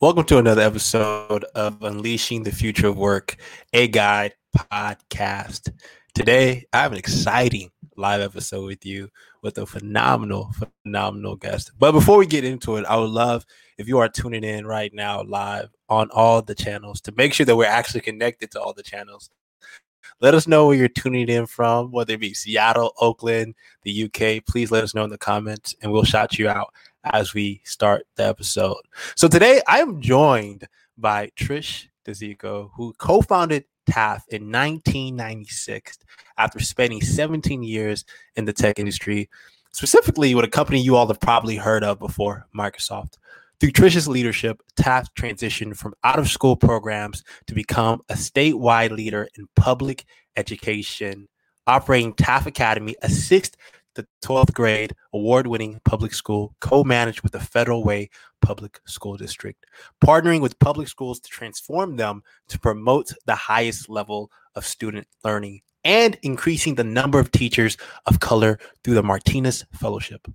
Welcome to another episode of Unleashing the Future of Work, a guide podcast. Today, I have an exciting live episode with you with a phenomenal, phenomenal guest. But before we get into it, I would love if you are tuning in right now live on all the channels to make sure that we're actually connected to all the channels. Let us know where you're tuning in from, whether it be Seattle, Oakland, the UK. Please let us know in the comments and we'll shout you out as we start the episode. So today I am joined by Trish Dziko, who co-founded TAF in 1996 after spending 17 years in the tech industry, specifically with a company you all have probably heard of before, Microsoft. Through Trish's leadership, TAF transitioned from out of school programs to become a statewide leader in public education, operating TAF Academy, a sixth the 12th grade award winning public school co managed with the Federal Way Public School District, partnering with public schools to transform them to promote the highest level of student learning and increasing the number of teachers of color through the Martinez Fellowship.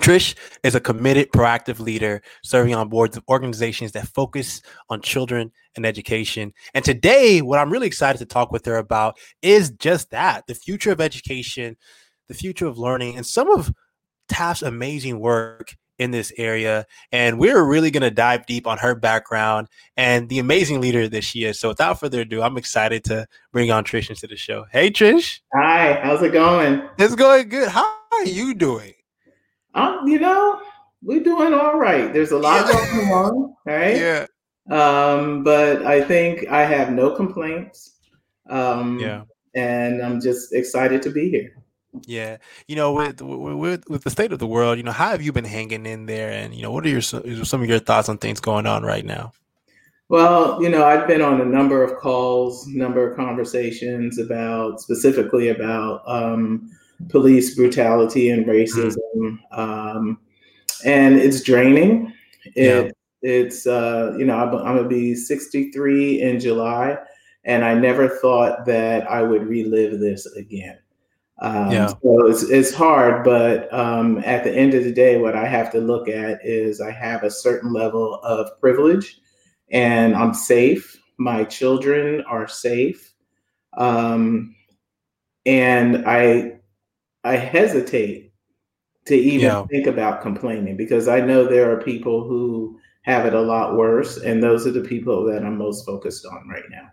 Trish is a committed, proactive leader serving on boards of organizations that focus on children and education. And today, what I'm really excited to talk with her about is just that the future of education the future of learning, and some of TAF's amazing work in this area. And we're really going to dive deep on her background and the amazing leader that she is. So without further ado, I'm excited to bring on Trish into the show. Hey, Trish. Hi, how's it going? It's going good. How are you doing? Um, you know, we're doing all right. There's a lot going on, right? Yeah. Um, but I think I have no complaints. Um, yeah. And I'm just excited to be here. Yeah, you know, with, with with the state of the world, you know, how have you been hanging in there? And you know, what are your some of your thoughts on things going on right now? Well, you know, I've been on a number of calls, number of conversations about specifically about um, police brutality and racism, mm-hmm. um, and it's draining. It, yeah. It's uh, you know, I'm, I'm gonna be 63 in July, and I never thought that I would relive this again. Um, yeah. So it's, it's hard, but um, at the end of the day, what I have to look at is I have a certain level of privilege and I'm safe. My children are safe. Um, and I, I hesitate to even yeah. think about complaining because I know there are people who have it a lot worse. And those are the people that I'm most focused on right now.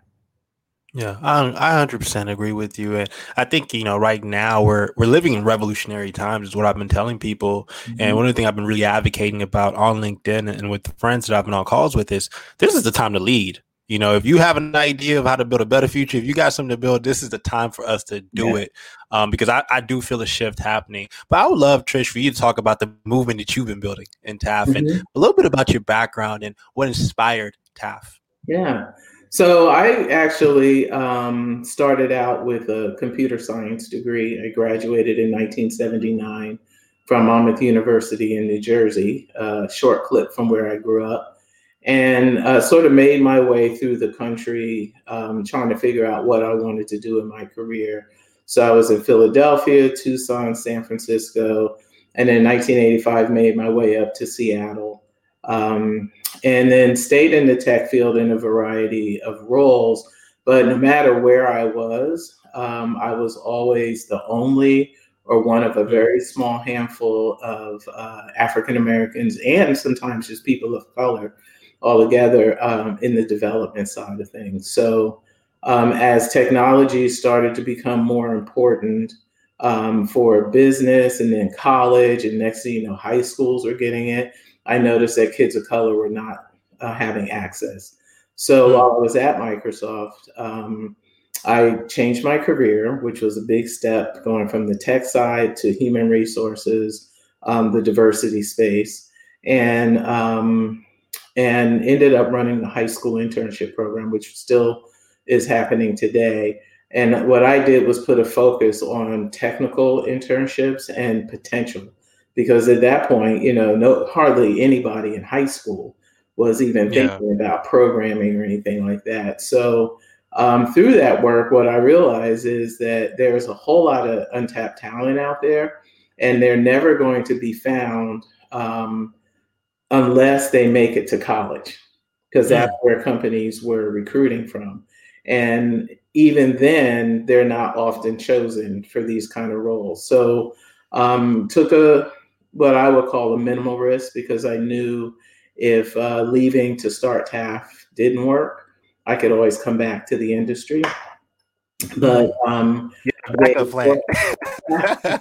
Yeah, I I 100% agree with you, and I think you know right now we're we're living in revolutionary times, is what I've been telling people. Mm-hmm. And one of the things I've been really advocating about on LinkedIn and with the friends that I've been on calls with is this is the time to lead. You know, if you have an idea of how to build a better future, if you got something to build, this is the time for us to do yeah. it. Um, because I, I do feel a shift happening. But I would love, Trish, for you to talk about the movement that you've been building in TAF mm-hmm. and a little bit about your background and what inspired TAF. Yeah. So I actually um, started out with a computer science degree. I graduated in 1979 from Monmouth University in New Jersey, a short clip from where I grew up, and uh, sort of made my way through the country um, trying to figure out what I wanted to do in my career. So I was in Philadelphia, Tucson, San Francisco, and in 1985 made my way up to Seattle. Um, and then stayed in the tech field in a variety of roles. But no matter where I was, um, I was always the only or one of a very small handful of uh, African Americans and sometimes just people of color all together um, in the development side of things. So um, as technology started to become more important um, for business and then college, and next thing you know, high schools were getting it, I noticed that kids of color were not uh, having access. So mm-hmm. while I was at Microsoft, um, I changed my career, which was a big step going from the tech side to human resources, um, the diversity space, and um, and ended up running the high school internship program, which still is happening today. And what I did was put a focus on technical internships and potential because at that point, you know, no hardly anybody in high school was even thinking yeah. about programming or anything like that. So um, through that work, what I realized is that there's a whole lot of untapped talent out there, and they're never going to be found um, unless they make it to college, because that's where companies were recruiting from. And even then, they're not often chosen for these kind of roles. So um, took a what I would call a minimal risk because I knew if uh, leaving to start TAF didn't work, I could always come back to the industry. But um, yeah, plan.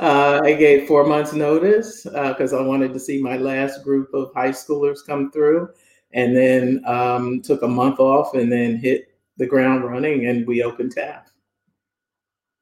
uh, I gave four months notice because uh, I wanted to see my last group of high schoolers come through, and then um, took a month off and then hit the ground running, and we opened TAF.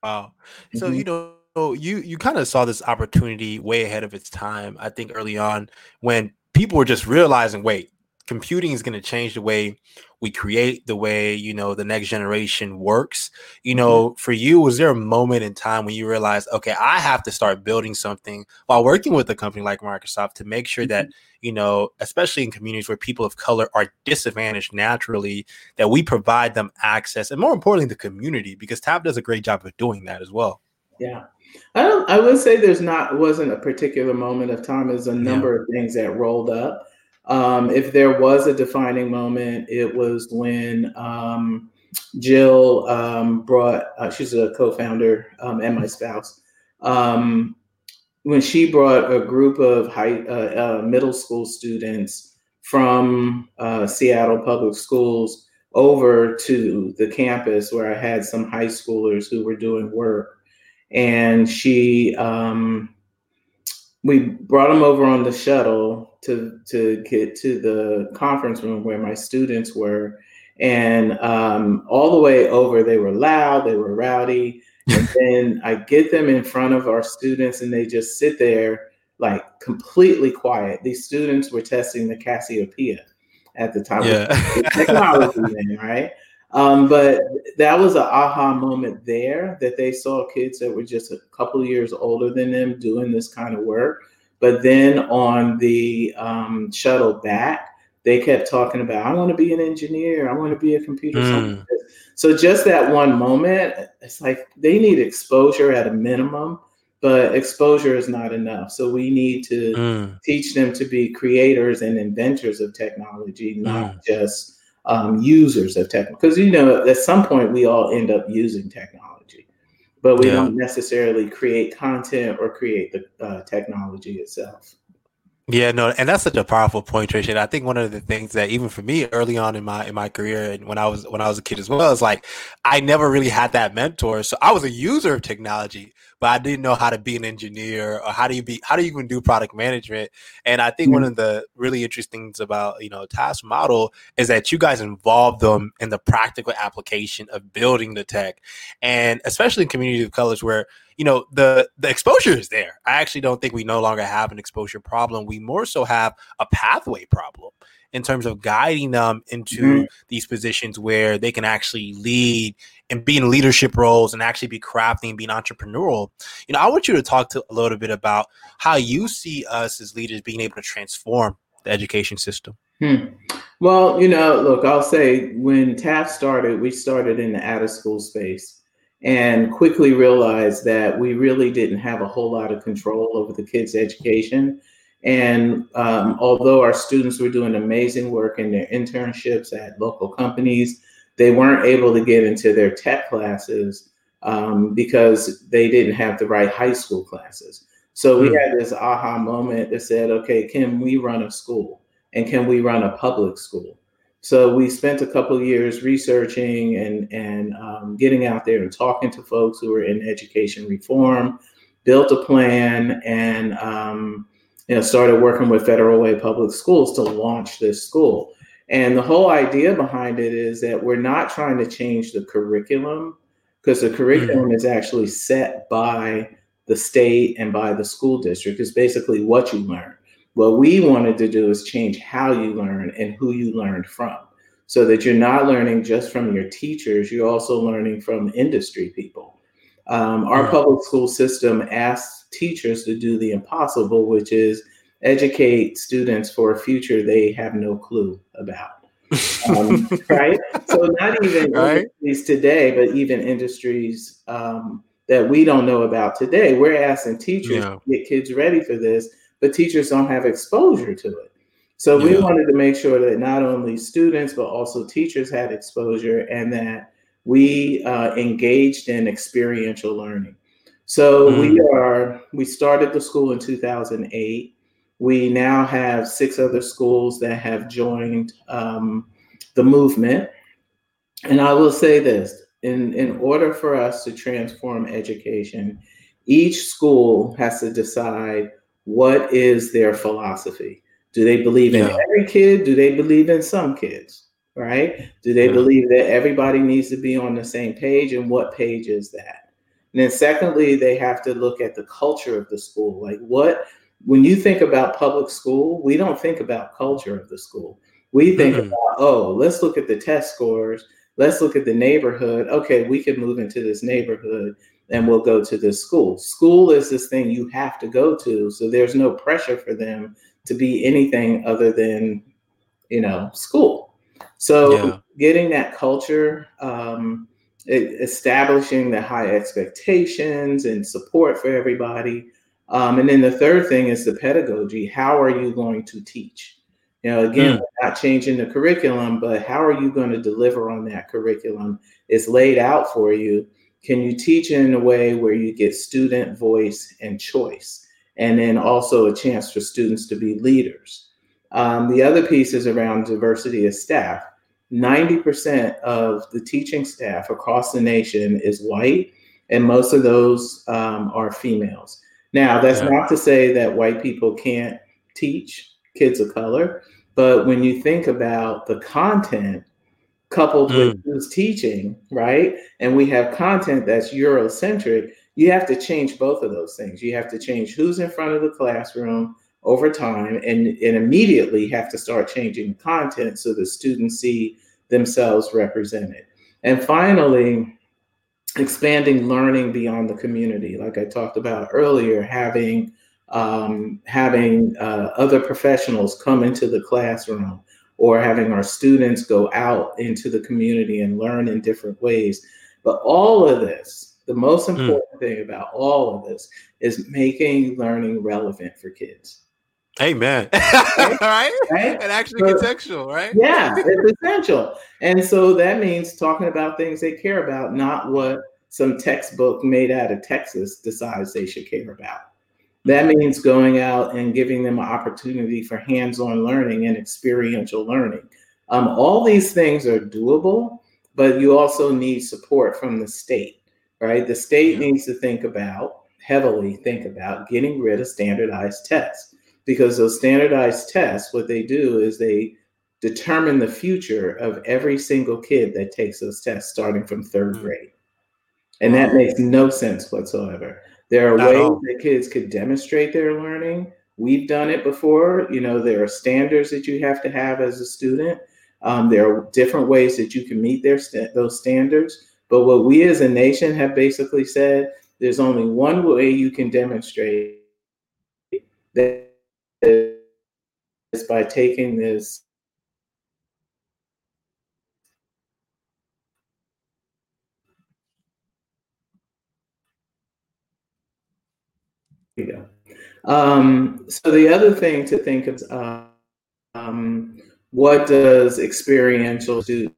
Wow! So mm-hmm. you know you you kind of saw this opportunity way ahead of its time. I think early on when people were just realizing, wait, computing is going to change the way we create, the way you know the next generation works. You mm-hmm. know, mm-hmm. for you, was there a moment in time when you realized, okay, I have to start building something while working with a company like Microsoft to make sure mm-hmm. that you know, especially in communities where people of color are disadvantaged naturally, that we provide them access, and more importantly, the community, because TAF does a great job of doing that as well. Yeah. I don't I would say there's not wasn't a particular moment of time. There's a number yeah. of things that rolled up. Um, if there was a defining moment, it was when um, Jill um, brought, uh, she's a co founder um, and my spouse. Um, when she brought a group of high, uh, uh, middle school students from uh, Seattle Public Schools over to the campus where I had some high schoolers who were doing work and she um, we brought them over on the shuttle to to get to the conference room where my students were. And um, all the way over they were loud they were rowdy. And then i get them in front of our students and they just sit there like completely quiet. These students were testing the Cassiopeia at the time. Yeah. technology then right um, but that was an aha moment there that they saw kids that were just a couple years older than them doing this kind of work. But then on the um, shuttle back, they kept talking about, I want to be an engineer, I want to be a computer mm. scientist. So just that one moment, it's like they need exposure at a minimum, but exposure is not enough. So we need to mm. teach them to be creators and inventors of technology, not mm. just um, users of technology. Because you know, at some point, we all end up using technology, but we yeah. don't necessarily create content or create the uh, technology itself. Yeah, no, and that's such a powerful point, Tricia. I think one of the things that even for me early on in my in my career and when I was when I was a kid as well is like I never really had that mentor. So I was a user of technology, but I didn't know how to be an engineer or how do you be how do you even do product management. And I think mm-hmm. one of the really interesting things about you know task model is that you guys involve them in the practical application of building the tech, and especially in community of colors where you know the the exposure is there. I actually don't think we no longer have an exposure problem. We more so have a pathway problem in terms of guiding them into mm-hmm. these positions where they can actually lead and be in leadership roles and actually be crafting and being entrepreneurial. You know, I want you to talk to a little bit about how you see us as leaders being able to transform the education system. Hmm. Well, you know, look, I'll say when TAF started, we started in the out of school space and quickly realized that we really didn't have a whole lot of control over the kids' education. And um, although our students were doing amazing work in their internships at local companies, they weren't able to get into their tech classes um, because they didn't have the right high school classes. So we hmm. had this aha moment that said, okay, can we run a school? And can we run a public school? So we spent a couple years researching and and um, getting out there and talking to folks who were in education reform, built a plan, and um, you know started working with Federal Way Public Schools to launch this school. And the whole idea behind it is that we're not trying to change the curriculum because the curriculum mm-hmm. is actually set by the state and by the school district. It's basically what you learn. What we wanted to do is change how you learn and who you learned from so that you're not learning just from your teachers, you're also learning from industry people. Um, our public school system asks teachers to do the impossible, which is educate students for a future they have no clue about. Um, right? So, not even right? industries today, but even industries um, that we don't know about today. We're asking teachers yeah. to get kids ready for this but teachers don't have exposure to it. So yeah. we wanted to make sure that not only students, but also teachers had exposure and that we uh, engaged in experiential learning. So mm. we are, we started the school in 2008. We now have six other schools that have joined um, the movement. And I will say this in, in order for us to transform education, each school has to decide what is their philosophy. Do they believe in yeah. every kid? Do they believe in some kids? Right? Do they believe that everybody needs to be on the same page? And what page is that? And then, secondly, they have to look at the culture of the school. Like, what, when you think about public school, we don't think about culture of the school. We think mm-hmm. about, oh, let's look at the test scores. Let's look at the neighborhood. Okay, we can move into this neighborhood and we'll go to this school. School is this thing you have to go to. So there's no pressure for them to be anything other than, you know, school. So yeah. getting that culture, um, establishing the high expectations and support for everybody. Um, and then the third thing is the pedagogy. How are you going to teach? You know, again, mm. not changing the curriculum, but how are you going to deliver on that curriculum? It's laid out for you. Can you teach in a way where you get student voice and choice? And then also a chance for students to be leaders. Um, the other piece is around diversity of staff. 90% of the teaching staff across the nation is white, and most of those um, are females. Now, that's yeah. not to say that white people can't teach kids of color. But when you think about the content coupled mm. with who's teaching, right? And we have content that's Eurocentric, you have to change both of those things. You have to change who's in front of the classroom over time and, and immediately have to start changing the content so the students see themselves represented. And finally, expanding learning beyond the community. Like I talked about earlier, having um, having uh, other professionals come into the classroom or having our students go out into the community and learn in different ways. But all of this, the most hmm. important mm. thing about all of this is making learning relevant for kids. Amen. right? right? right? And actually so, contextual, right? Yeah, it's essential. And so that means talking about things they care about, not what some textbook made out of Texas decides they should care about. That means going out and giving them an opportunity for hands on learning and experiential learning. Um, all these things are doable, but you also need support from the state, right? The state yeah. needs to think about, heavily think about getting rid of standardized tests because those standardized tests, what they do is they determine the future of every single kid that takes those tests starting from third mm. grade. And that makes no sense whatsoever. There are Not ways all. that kids could demonstrate their learning. We've done it before. You know, there are standards that you have to have as a student. Um, there are different ways that you can meet their st- those standards. But what we as a nation have basically said, there's only one way you can demonstrate that by taking this you go. Um, so the other thing to think of, um, what does experiential do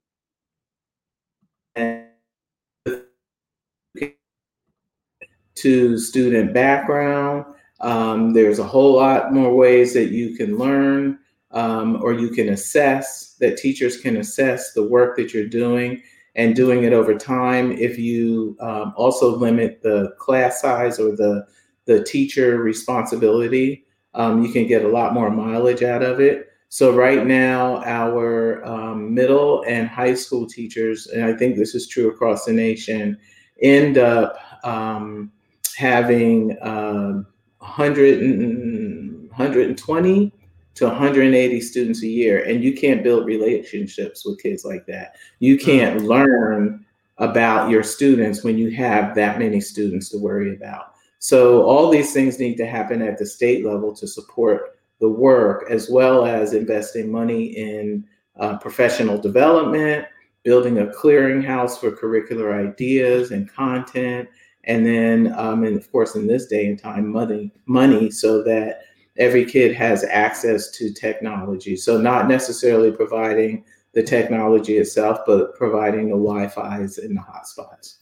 to student background? Um, there's a whole lot more ways that you can learn um, or you can assess, that teachers can assess the work that you're doing and doing it over time. If you um, also limit the class size or the the teacher responsibility, um, you can get a lot more mileage out of it. So right now, our um, middle and high school teachers, and I think this is true across the nation, end up um, having uh, 100 120 to 180 students a year, and you can't build relationships with kids like that. You can't mm-hmm. learn about your students when you have that many students to worry about. So all these things need to happen at the state level to support the work, as well as investing money in uh, professional development, building a clearinghouse for curricular ideas and content, and then, um, and of course, in this day and time, money, money, so that every kid has access to technology. So, not necessarily providing the technology itself, but providing the Wi Fi's and the hotspots.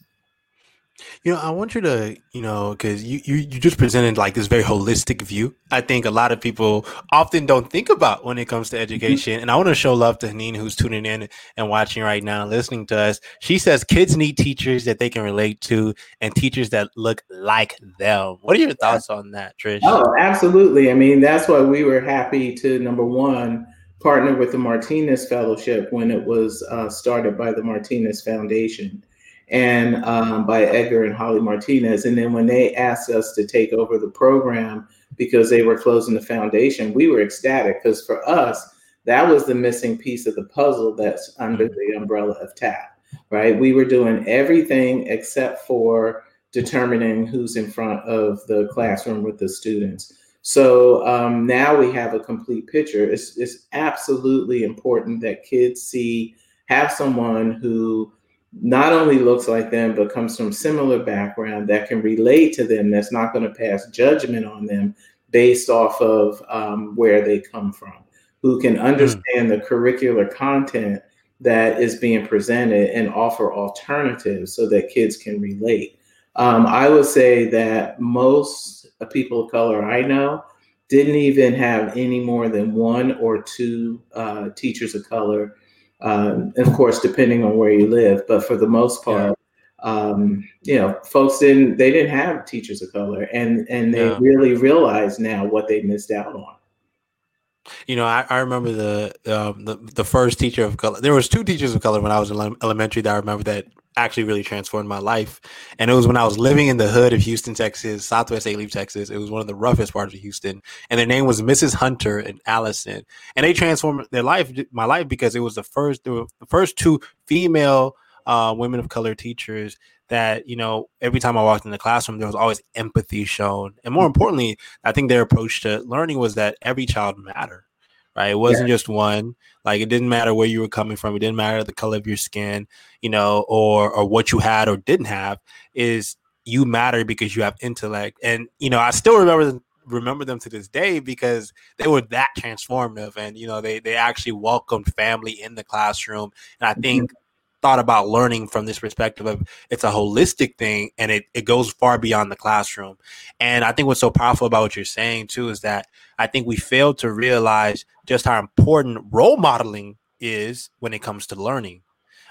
You know, I want you to, you know, because you, you you just presented like this very holistic view. I think a lot of people often don't think about when it comes to mm-hmm. education. Mm-hmm. And I want to show love to Hanine, who's tuning in and watching right now, listening to us. She says kids need teachers that they can relate to and teachers that look like them. What are your thoughts on that, Trish? Oh, absolutely. I mean, that's why we were happy to number one partner with the Martinez Fellowship when it was uh, started by the Martinez Foundation and um, by Edgar and Holly Martinez. And then when they asked us to take over the program because they were closing the foundation, we were ecstatic because for us, that was the missing piece of the puzzle that's under the umbrella of TAF, right? We were doing everything except for determining who's in front of the classroom with the students. So um, now we have a complete picture. It's, it's absolutely important that kids see, have someone who not only looks like them, but comes from similar background that can relate to them, that's not going to pass judgment on them based off of um, where they come from, who can hmm. understand mm. the curricular content that is being presented and offer alternatives so that kids can relate. Um, I would say that most people of color I know didn't even have any more than one or two uh, teachers of color um, of course, depending on where you live, but for the most part, yeah. um, you know, folks didn't they didn't have teachers of color, and and they yeah. really realize now what they missed out on. You know, I, I remember the, um, the the first teacher of color. There was two teachers of color when I was in elementary that I remember that actually really transformed my life. And it was when I was living in the hood of Houston, Texas, Southwest Alief, Texas. It was one of the roughest parts of Houston. And their name was Mrs. Hunter and Allison. And they transformed their life, my life, because it was the first, the first two female uh, women of color teachers that, you know, every time I walked in the classroom, there was always empathy shown. And more importantly, I think their approach to learning was that every child mattered right? It wasn't yeah. just one. Like it didn't matter where you were coming from. It didn't matter the color of your skin, you know, or or what you had or didn't have. Is you matter because you have intellect, and you know, I still remember remember them to this day because they were that transformative, and you know, they they actually welcomed family in the classroom, and I mm-hmm. think. Thought about learning from this perspective of it's a holistic thing and it, it goes far beyond the classroom. And I think what's so powerful about what you're saying too is that I think we fail to realize just how important role modeling is when it comes to learning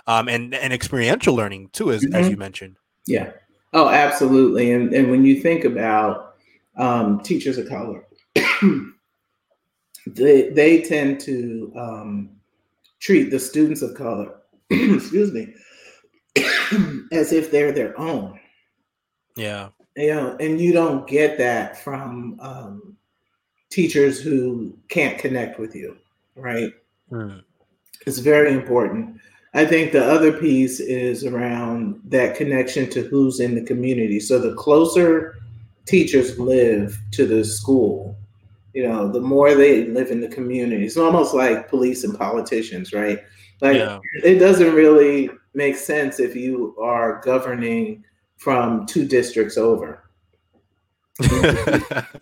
um, and, and experiential learning too, as, mm-hmm. as you mentioned. Yeah. Oh, absolutely. And, and when you think about um, teachers of color, they, they tend to um, treat the students of color, excuse me, as if they're their own. Yeah. You know, and you don't get that from um, teachers who can't connect with you, right? Mm. It's very important. I think the other piece is around that connection to who's in the community. So the closer teachers live to the school, you know, the more they live in the community. It's almost like police and politicians, right? Like yeah. it doesn't really make sense if you are governing from two districts over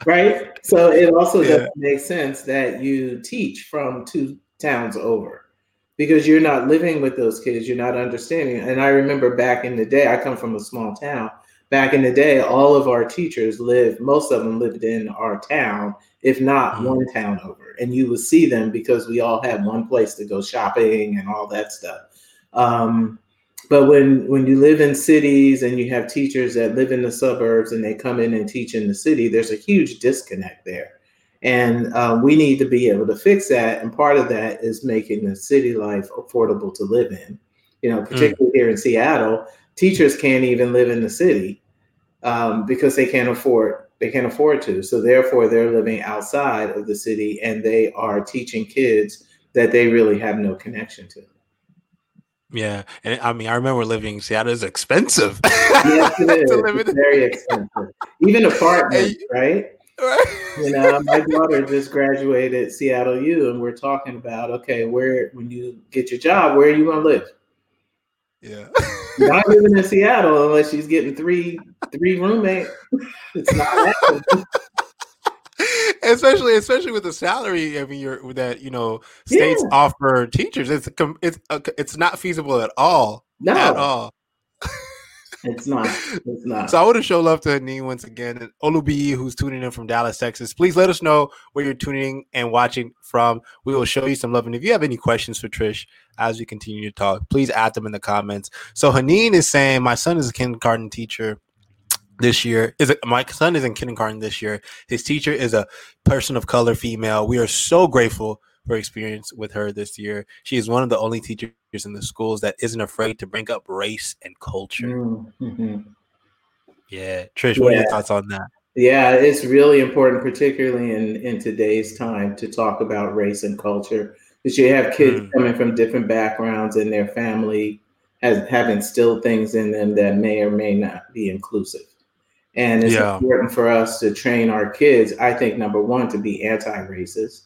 right? So it also yeah. doesn't make sense that you teach from two towns over because you're not living with those kids, you're not understanding. And I remember back in the day, I come from a small town. Back in the day, all of our teachers lived, most of them lived in our town, if not mm-hmm. one town over. And you would see them because we all had one place to go shopping and all that stuff. Um, but when when you live in cities and you have teachers that live in the suburbs and they come in and teach in the city, there's a huge disconnect there. And um, we need to be able to fix that. And part of that is making the city life affordable to live in. You know, particularly mm. here in Seattle, teachers can't even live in the city um, because they can't afford they can't afford to. So therefore, they're living outside of the city and they are teaching kids that they really have no connection to. Yeah, and I mean, I remember living in Seattle is expensive. yes, it is. it's very expensive. Even apartments, right? Right. You know, my daughter just graduated Seattle U, and we're talking about okay, where when you get your job, where are you going to live? Yeah, not living in Seattle unless she's getting three three roommates. It's not happening. especially especially with the salary. I mean, you're that you know states yeah. offer teachers. It's it's uh, it's not feasible at all. No, at all. It's not. It's not. So I want to show love to Haneen once again. And Olubi, who's tuning in from Dallas, Texas. Please let us know where you're tuning and watching from. We will show you some love. And if you have any questions for Trish as we continue to talk, please add them in the comments. So Haneen is saying, My son is a kindergarten teacher this year is it my son is in kindergarten this year his teacher is a person of color female we are so grateful for experience with her this year she is one of the only teachers in the schools that isn't afraid to bring up race and culture. Mm-hmm. Yeah, Trish, what yeah. are your thoughts on that? Yeah, it's really important, particularly in in today's time, to talk about race and culture. Because you have kids mm. coming from different backgrounds, and their family has have instilled things in them that may or may not be inclusive. And it's yeah. important for us to train our kids. I think number one to be anti-racist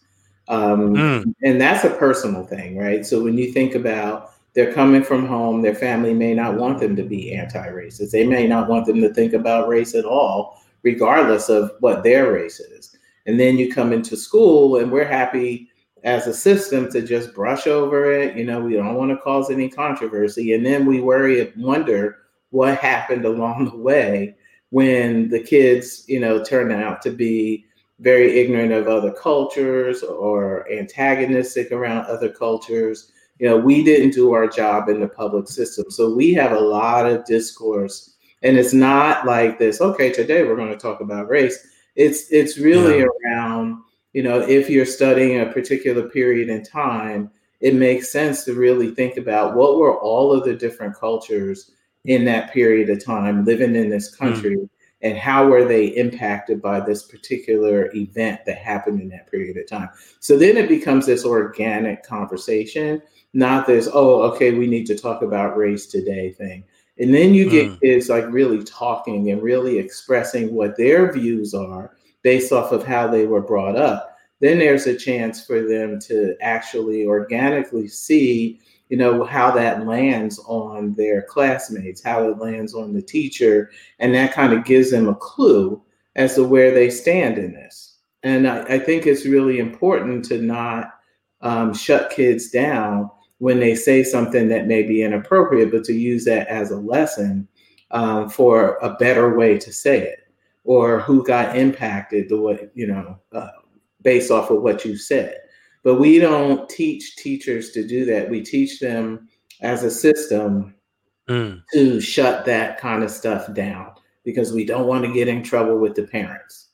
um, mm. And that's a personal thing, right? So when you think about they're coming from home, their family may not want them to be anti racist. They may not want them to think about race at all, regardless of what their race is. And then you come into school, and we're happy as a system to just brush over it. You know, we don't want to cause any controversy. And then we worry and wonder what happened along the way when the kids, you know, turn out to be very ignorant of other cultures or antagonistic around other cultures. You know, we didn't do our job in the public system. So we have a lot of discourse. And it's not like this, okay, today we're going to talk about race. It's it's really yeah. around, you know, if you're studying a particular period in time, it makes sense to really think about what were all of the different cultures in that period of time living in this hmm. country. Mm and how were they impacted by this particular event that happened in that period of time? So then it becomes this organic conversation not this oh okay we need to talk about race today thing. And then you get mm. kids like really talking and really expressing what their views are based off of how they were brought up. Then there's a chance for them to actually organically see you know how that lands on their classmates how it lands on the teacher and that kind of gives them a clue as to where they stand in this. And i, I think it's really important to not um, shut kids down when they say something that may be inappropriate but to use that as a lesson um, for a better way to say it or who got impacted the way you know uh, based off of what you said but we don't teach teachers to do that. We teach them as a system mm. to shut that kind of stuff down because we don't want to get in trouble with the parents.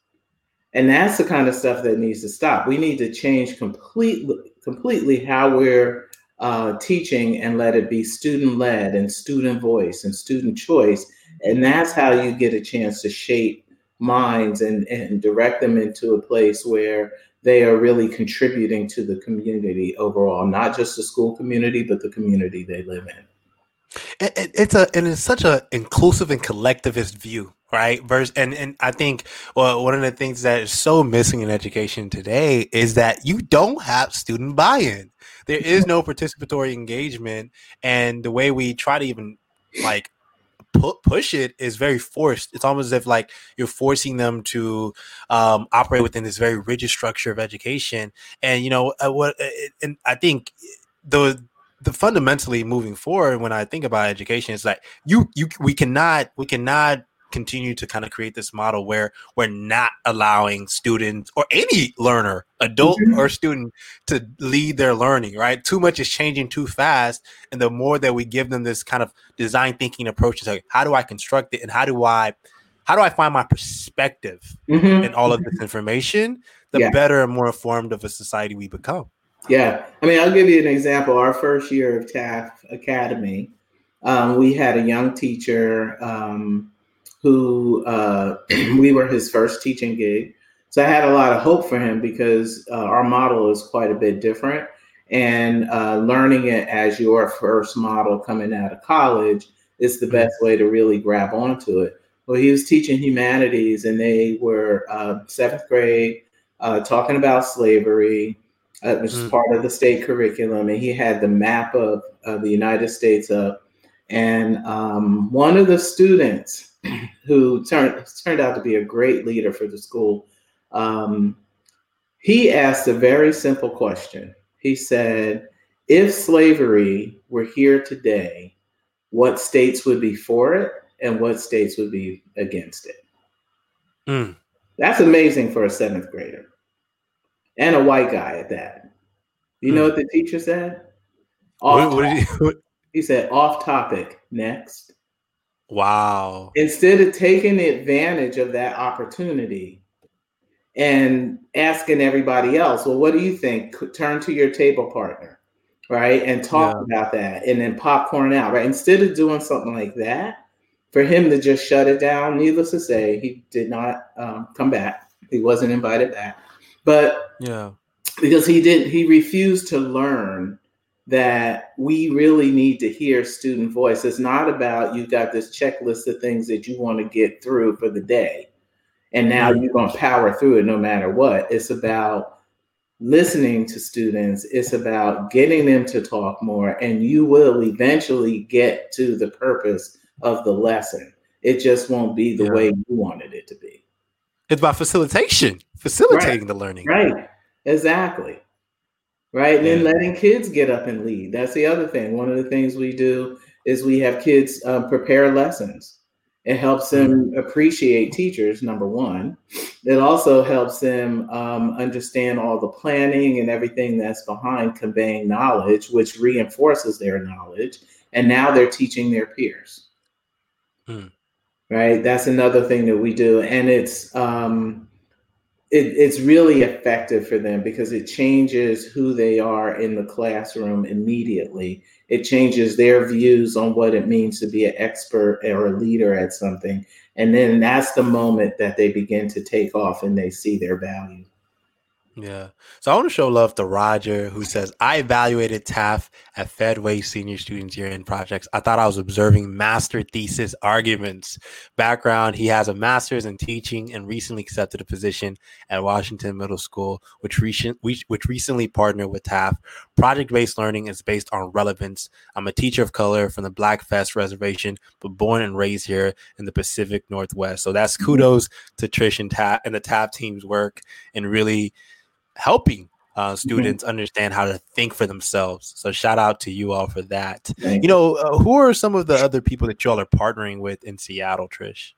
And that's the kind of stuff that needs to stop. We need to change completely, completely how we're uh, teaching and let it be student led and student voice and student choice. And that's how you get a chance to shape minds and, and direct them into a place where they are really contributing to the community overall, not just the school community, but the community they live in. It, it's a and it's such an inclusive and collectivist view, right? Versus, and and I think well, one of the things that is so missing in education today is that you don't have student buy-in. There is no participatory engagement, and the way we try to even like pu- push it is very forced. It's almost as if like you're forcing them to um, operate within this very rigid structure of education. And you know uh, what? Uh, and I think the the fundamentally moving forward when I think about education, it's like you you we cannot we cannot continue to kind of create this model where we're not allowing students or any learner, adult mm-hmm. or student, to lead their learning, right? Too much is changing too fast. And the more that we give them this kind of design thinking approach, is like, how do I construct it and how do I how do I find my perspective mm-hmm. in all of this information? The yeah. better and more informed of a society we become. Yeah. I mean, I'll give you an example. Our first year of TAF Academy, um, we had a young teacher um, who uh, we were his first teaching gig. So I had a lot of hope for him because uh, our model is quite a bit different. And uh, learning it as your first model coming out of college is the best way to really grab onto it. Well, he was teaching humanities, and they were uh, seventh grade, uh, talking about slavery, uh, which is mm. part of the state curriculum. And he had the map of, of the United States up. And um, one of the students, who turned turned out to be a great leader for the school, um, he asked a very simple question. He said, if slavery were here today, what states would be for it and what states would be against it? Mm. That's amazing for a seventh grader and a white guy at that. You mm. know hmm. what the teacher said? Off what, what he, said, off topic, next. Wow. Instead of taking advantage of that opportunity and asking everybody else, well, what do you think? Turn to your table partner, right? And talk yeah. about that and then popcorn out, right? Instead of doing something like that, for him to just shut it down, needless to say, he did not um, come back. He wasn't invited back. But yeah, because he didn't, he refused to learn that we really need to hear student voice. It's not about you've got this checklist of things that you want to get through for the day. And now mm-hmm. you're going to power through it no matter what. It's about listening to students, it's about getting them to talk more, and you will eventually get to the purpose of the lesson. It just won't be the yeah. way you wanted it to be. It's about facilitation, facilitating right. the learning. Right. Exactly right? And then letting kids get up and lead. That's the other thing. One of the things we do is we have kids um, prepare lessons. It helps them appreciate teachers, number one. It also helps them um, understand all the planning and everything that's behind conveying knowledge, which reinforces their knowledge. And now they're teaching their peers. Hmm. Right? That's another thing that we do. And it's, um, it, it's really effective for them because it changes who they are in the classroom immediately. It changes their views on what it means to be an expert or a leader at something. And then that's the moment that they begin to take off and they see their value. Yeah. So I want to show love to Roger, who says, I evaluated TAF at Fedway Senior Students Year End projects. I thought I was observing master thesis arguments. Background He has a master's in teaching and recently accepted a position at Washington Middle School, which, recent, which recently partnered with TAF. Project based learning is based on relevance. I'm a teacher of color from the Blackfeet Reservation, but born and raised here in the Pacific Northwest. So that's kudos to Trish and, TAF and the TAF team's work and really helping uh, mm-hmm. students mm-hmm. understand how to think for themselves. So shout out to you all for that. Thank you know, uh, who are some of the other people that y'all are partnering with in Seattle, Trish?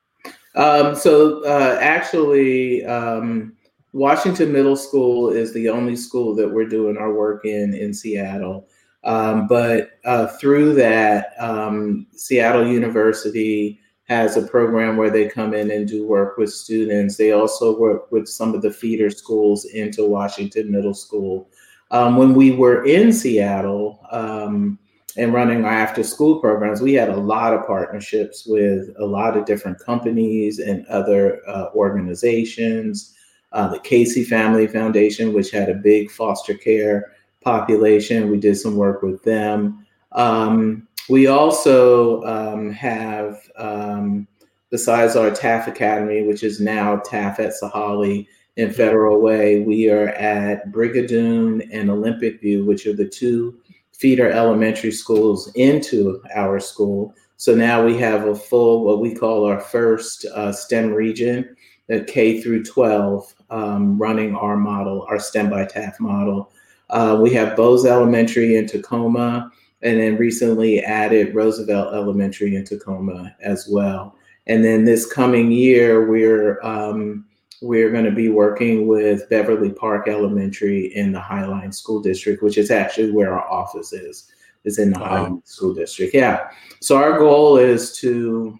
Um, so uh, actually, um, Washington Middle School is the only school that we're doing our work in in Seattle. Um, but uh, through that, um, Seattle University has a program where they come in and do work with students. They also work with some of the feeder schools into Washington Middle School. Um, when we were in Seattle um, and running our after school programs, we had a lot of partnerships with a lot of different companies and other uh, organizations. Uh, the Casey Family Foundation, which had a big foster care population, we did some work with them. Um, we also um, have, um, besides our TAF Academy, which is now TAF at Saghalie in Federal Way, we are at Brigadoon and Olympic View, which are the two feeder elementary schools into our school. So now we have a full, what we call our first uh, STEM region, the K through 12, um, running our model, our STEM by TAF model. Uh, we have Boze Elementary in Tacoma and then recently added Roosevelt Elementary in Tacoma as well. And then this coming year, we're um, we're going to be working with Beverly Park Elementary in the Highline School District, which is actually where our office is, is in the wow. Highline School District. Yeah. So our goal is to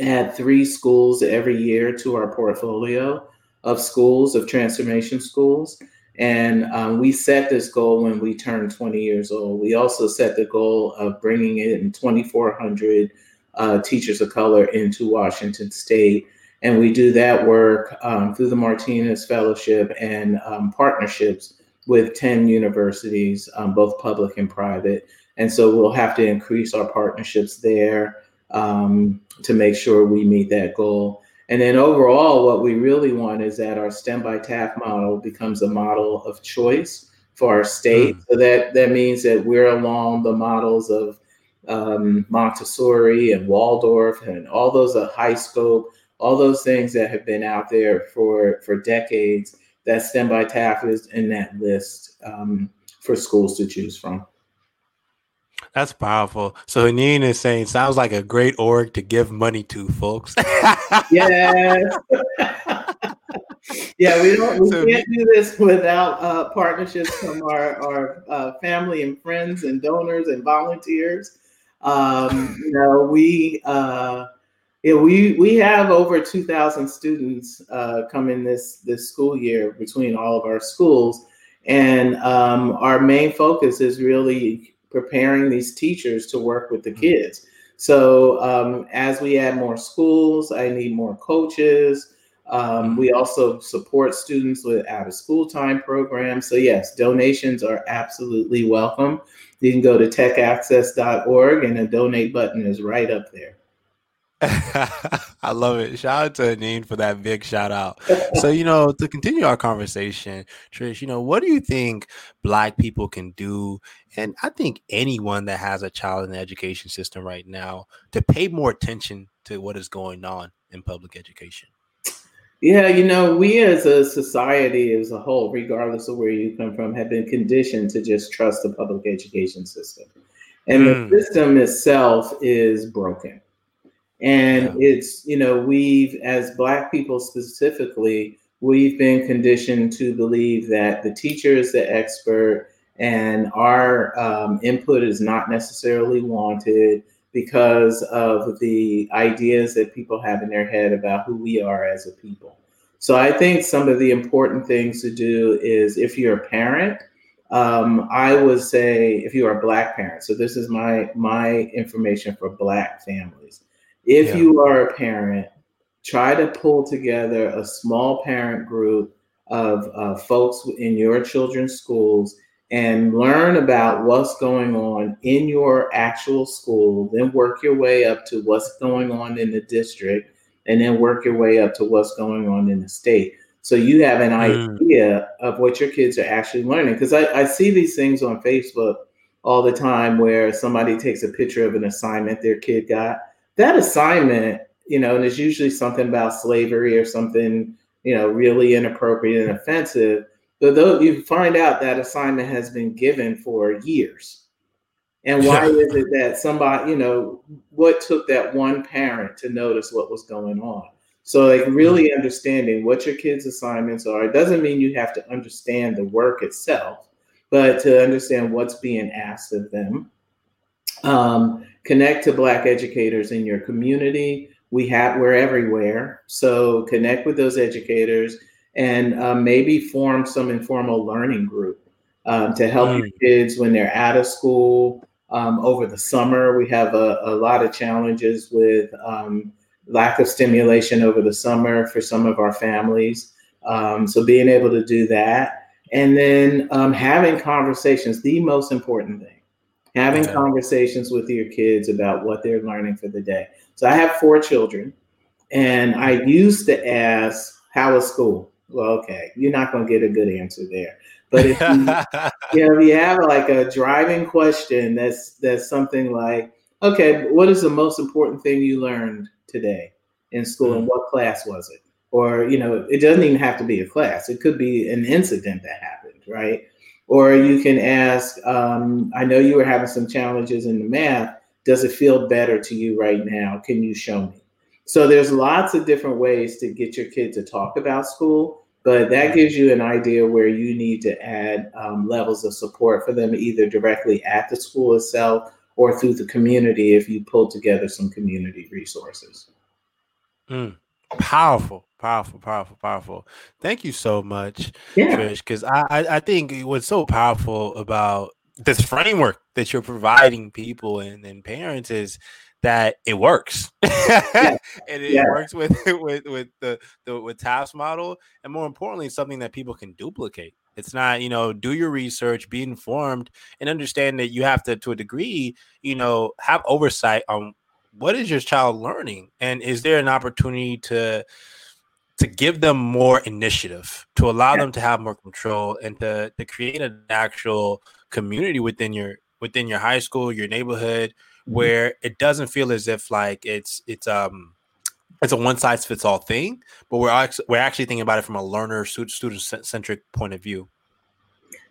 add three schools every year to our portfolio of schools, of transformation schools. And um, we set this goal when we turned 20 years old. We also set the goal of bringing in 2,400 uh, teachers of color into Washington State. And we do that work um, through the Martinez Fellowship and um, partnerships with 10 universities, um, both public and private. And so we'll have to increase our partnerships there um, to make sure we meet that goal. And then overall, what we really want is that our STEM by TAF model becomes a model of choice for our state. Mm. So that, that means that we're along the models of um, Montessori and Waldorf and all those high scope, all those things that have been out there for, for decades. that STEM by TAF is in that list um, for schools to choose from. That's powerful. So Haneen is saying, sounds like a great org to give money to, folks. yes. yeah, we don't. We so, can't do this without uh, partnerships from our our uh, family and friends and donors and volunteers. Um, you know, we uh, yeah, we we have over two thousand students uh, coming this this school year between all of our schools, and um, our main focus is really preparing these teachers to work with the mm-hmm. kids. So um, as we add more schools, I need more coaches. Um, we also support students with out of school time programs. So, yes, donations are absolutely welcome. You can go to techaccess.org and a donate button is right up there. I love it. Shout out to Neen for that big shout out. so, you know, to continue our conversation, Trish, you know, what do you think Black people can do? And I think anyone that has a child in the education system right now to pay more attention to what is going on in public education. Yeah, you know, we as a society as a whole, regardless of where you come from, have been conditioned to just trust the public education system. And mm. the system itself is broken. And yeah. it's, you know, we've, as Black people specifically, we've been conditioned to believe that the teacher is the expert and our um, input is not necessarily wanted because of the ideas that people have in their head about who we are as a people. So I think some of the important things to do is if you're a parent, um, I would say if you are a black parent. So this is my my information for black families. If yeah. you are a parent, try to pull together a small parent group of uh, folks in your children's schools and learn about what's going on in your actual school, then work your way up to what's going on in the district, and then work your way up to what's going on in the state. So you have an mm. idea of what your kids are actually learning. Because I, I see these things on Facebook all the time where somebody takes a picture of an assignment their kid got. That assignment, you know, and it's usually something about slavery or something, you know, really inappropriate and offensive But though you find out that assignment has been given for years. And why is it that somebody, you know, what took that one parent to notice what was going on? So, like, really mm-hmm. understanding what your kids' assignments are. It doesn't mean you have to understand the work itself, but to understand what's being asked of them. Um, connect to Black educators in your community. We have, we're everywhere. So, connect with those educators and um, maybe form some informal learning group um, to help mm. your kids when they're out of school. Um, over the summer, we have a, a lot of challenges with um, lack of stimulation over the summer for some of our families. Um, so being able to do that, and then um, having conversations, the most important thing, having conversations with your kids about what they're learning for the day. So I have four children, and I used to ask, "How was school?" well, okay, you're not going to get a good answer there. But if you, you know, if you have like a driving question, that's that's something like, okay, what is the most important thing you learned today in school, mm-hmm. and what class was it? Or you know, it doesn't even have to be a class; it could be an incident that happened, right? Or you can ask, um, I know you were having some challenges in the math. Does it feel better to you right now? Can you show me? So there's lots of different ways to get your kid to talk about school, but that gives you an idea where you need to add um, levels of support for them either directly at the school itself or through the community if you pull together some community resources. Mm, powerful, powerful, powerful, powerful. Thank you so much, yeah. Trish, because I, I, I think what's so powerful about this framework that you're providing people and, and parents is that it works yeah. and it yeah. works with with with the, the with TAF's model and more importantly something that people can duplicate it's not you know do your research be informed and understand that you have to to a degree you know have oversight on what is your child learning and is there an opportunity to to give them more initiative to allow yeah. them to have more control and to to create an actual community within your within your high school your neighborhood Mm-hmm. where it doesn't feel as if like it's it's um it's a one size fits all thing, but we're actually, we're actually thinking about it from a learner student centric point of view.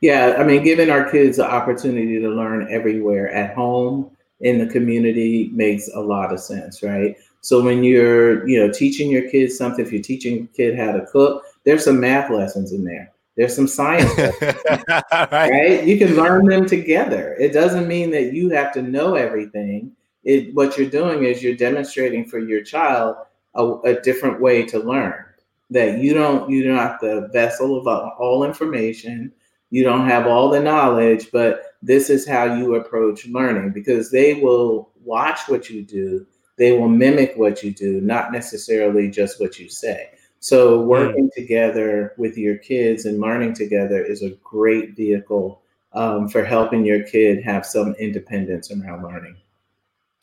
Yeah, I mean, giving our kids the opportunity to learn everywhere at home in the community makes a lot of sense, right? So when you're, you know, teaching your kids something, if you're teaching a kid how to cook, there's some math lessons in there. There's some science, lessons, right. right? You can learn them together. It doesn't mean that you have to know everything. It what you're doing is you're demonstrating for your child a, a different way to learn. That you don't you're not the vessel of all information. You don't have all the knowledge, but this is how you approach learning because they will watch what you do, they will mimic what you do, not necessarily just what you say. So, working mm. together with your kids and learning together is a great vehicle um, for helping your kid have some independence around learning.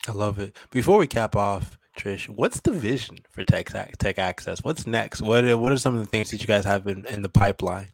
I love it. Before we cap off, Trish, what's the vision for Tech Tech Access? What's next? What What are some of the things that you guys have in, in the pipeline?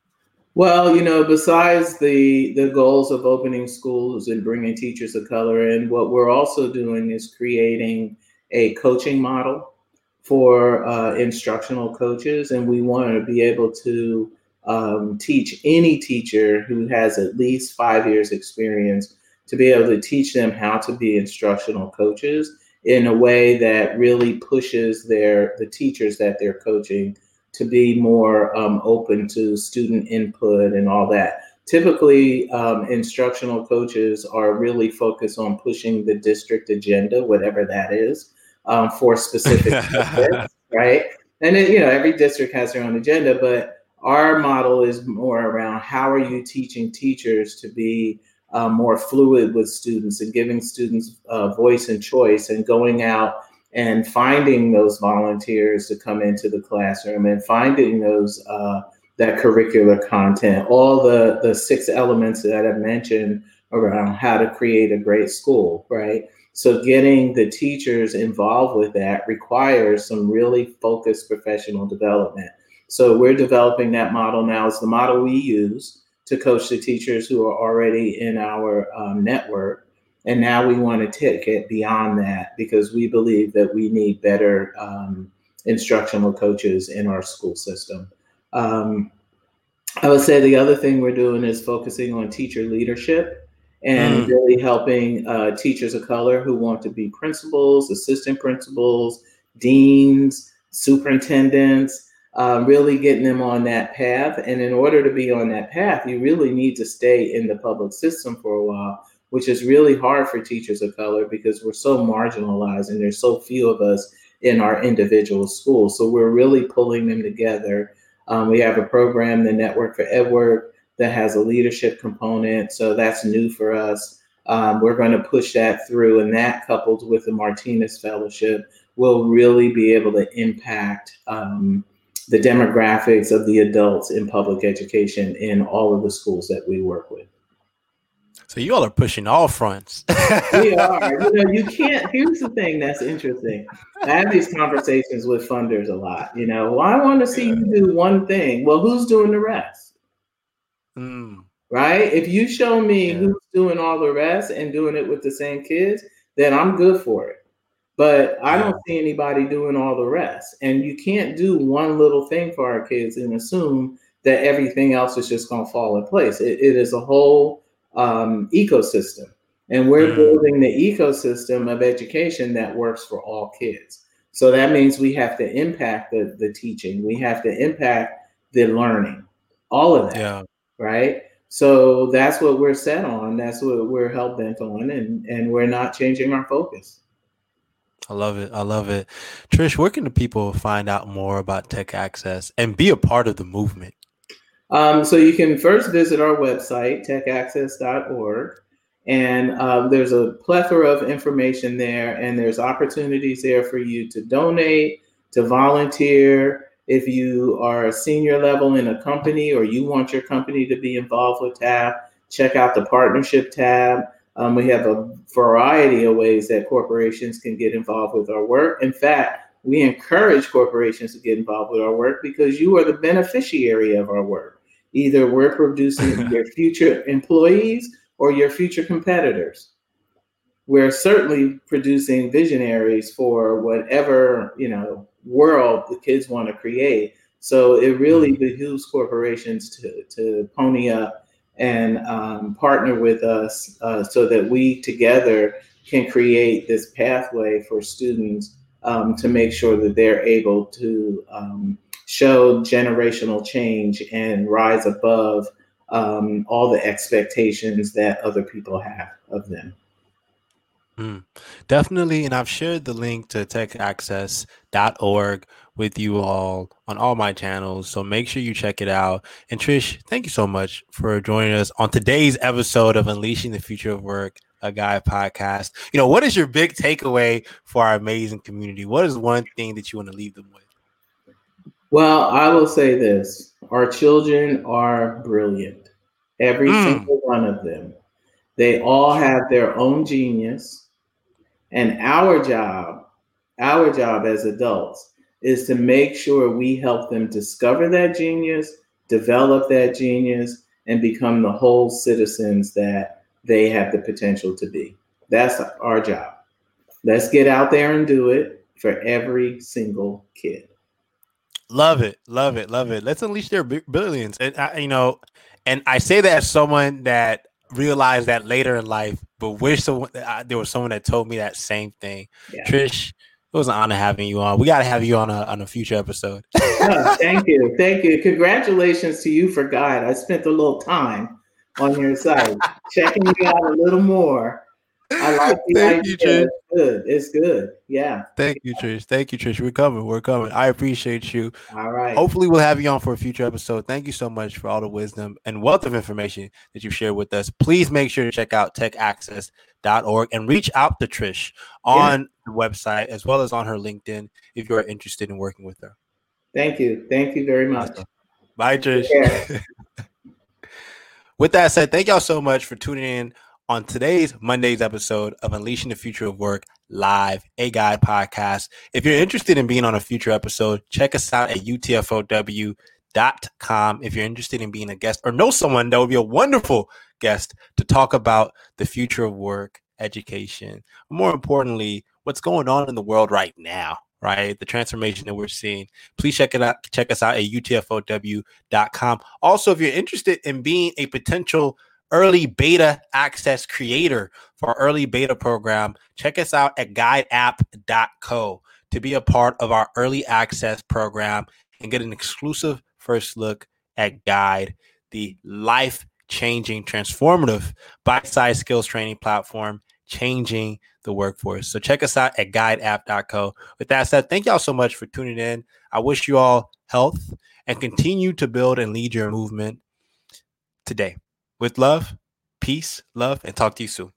Well, you know, besides the the goals of opening schools and bringing teachers of color in, what we're also doing is creating a coaching model for uh, instructional coaches, and we want to be able to um, teach any teacher who has at least five years experience to be able to teach them how to be instructional coaches in a way that really pushes their the teachers that they're coaching to be more um, open to student input and all that. Typically, um, instructional coaches are really focused on pushing the district agenda, whatever that is, um, for specific right? And then, you know, every district has their own agenda, but our model is more around how are you teaching teachers to be uh, more fluid with students and giving students uh, voice and choice and going out and finding those volunteers to come into the classroom and finding those uh, that curricular content, all the the six elements that I mentioned around how to create a great school, right? So getting the teachers involved with that requires some really focused professional development. So we're developing that model now. It's the model we use to coach the teachers who are already in our um, network and now we want to take it beyond that because we believe that we need better um, instructional coaches in our school system. Um, I would say the other thing we're doing is focusing on teacher leadership and mm. really helping uh, teachers of color who want to be principals, assistant principals, deans, superintendents, um, really getting them on that path. And in order to be on that path, you really need to stay in the public system for a while which is really hard for teachers of color because we're so marginalized and there's so few of us in our individual schools. So we're really pulling them together. Um, we have a program, the Network for EdWork, that has a leadership component. So that's new for us. Um, we're going to push that through, and that coupled with the Martinez Fellowship will really be able to impact um, the demographics of the adults in public education in all of the schools that we work with. So you all are pushing all fronts. we are. You know, you can't. Here's the thing that's interesting. I have these conversations with funders a lot. You know, well, I want to see you do one thing. Well, who's doing the rest? Mm. Right? If you show me yeah. who's doing all the rest and doing it with the same kids, then I'm good for it. But I don't see anybody doing all the rest. And you can't do one little thing for our kids and assume that everything else is just going to fall in place. it, it is a whole um, ecosystem. And we're mm. building the ecosystem of education that works for all kids. So that means we have to impact the, the teaching, we have to impact the learning, all of that. Yeah. Right. So that's what we're set on. That's what we're hell bent on, and, and we're not changing our focus. I love it. I love it. Trish, where can the people find out more about Tech Access and be a part of the movement? Um, so you can first visit our website, techaccess.org, and um, there's a plethora of information there, and there's opportunities there for you to donate, to volunteer. If you are a senior level in a company or you want your company to be involved with TAF, check out the partnership tab. Um, we have a variety of ways that corporations can get involved with our work. In fact, we encourage corporations to get involved with our work because you are the beneficiary of our work. Either we're producing your future employees or your future competitors. We're certainly producing visionaries for whatever, you know, world the kids want to create. So it really mm. behooves corporations to, to pony up and um, partner with us uh, so that we together can create this pathway for students um, to make sure that they're able to um, show generational change and rise above um, all the expectations that other people have of them. Mm, definitely. And I've shared the link to techaccess.org with you all on all my channels. So make sure you check it out. And Trish, thank you so much for joining us on today's episode of Unleashing the Future of Work, a Guide podcast. You know, what is your big takeaway for our amazing community? What is one thing that you want to leave them with? Well, I will say this our children are brilliant, every mm. single one of them. They all have their own genius and our job, our job as adults, is to make sure we help them discover that genius, develop that genius, and become the whole citizens that they have the potential to be. That's our job. Let's get out there and do it for every single kid. Love it, love it, love it. Let's unleash their billions. And I, you know, and I say that as someone that realized that later in life, but wish someone uh, there was someone that told me that same thing. Yeah. Trish, it was an honor having you on. We got to have you on a on a future episode. oh, thank you, thank you. Congratulations to you for God. I spent a little time on your site, checking you out a little more. I like the Thank idea. you, Trish. It's good. It's good. Yeah. Thank you, Trish. Thank you, Trish. We're coming. We're coming. I appreciate you. All right. Hopefully, we'll have you on for a future episode. Thank you so much for all the wisdom and wealth of information that you've shared with us. Please make sure to check out techaccess.org and reach out to Trish on yeah. the website as well as on her LinkedIn if you are interested in working with her. Thank you. Thank you very much. Awesome. Bye, Trish. with that said, thank y'all so much for tuning in on today's Monday's episode of Unleashing the Future of Work live, a guide podcast. If you're interested in being on a future episode, check us out at utfow.com. If you're interested in being a guest or know someone that would be a wonderful guest to talk about the future of work, education, more importantly, what's going on in the world right now right? The transformation that we're seeing. Please check it out. Check us out at utfow.com. Also, if you're interested in being a potential early beta access creator for our early beta program, check us out at guideapp.co to be a part of our early access program and get an exclusive first look at Guide, the life changing, transformative, bite sized skills training platform changing the workforce. So check us out at guideapp.co. With that said, thank y'all so much for tuning in. I wish you all health and continue to build and lead your movement today. With love, peace, love, and talk to you soon.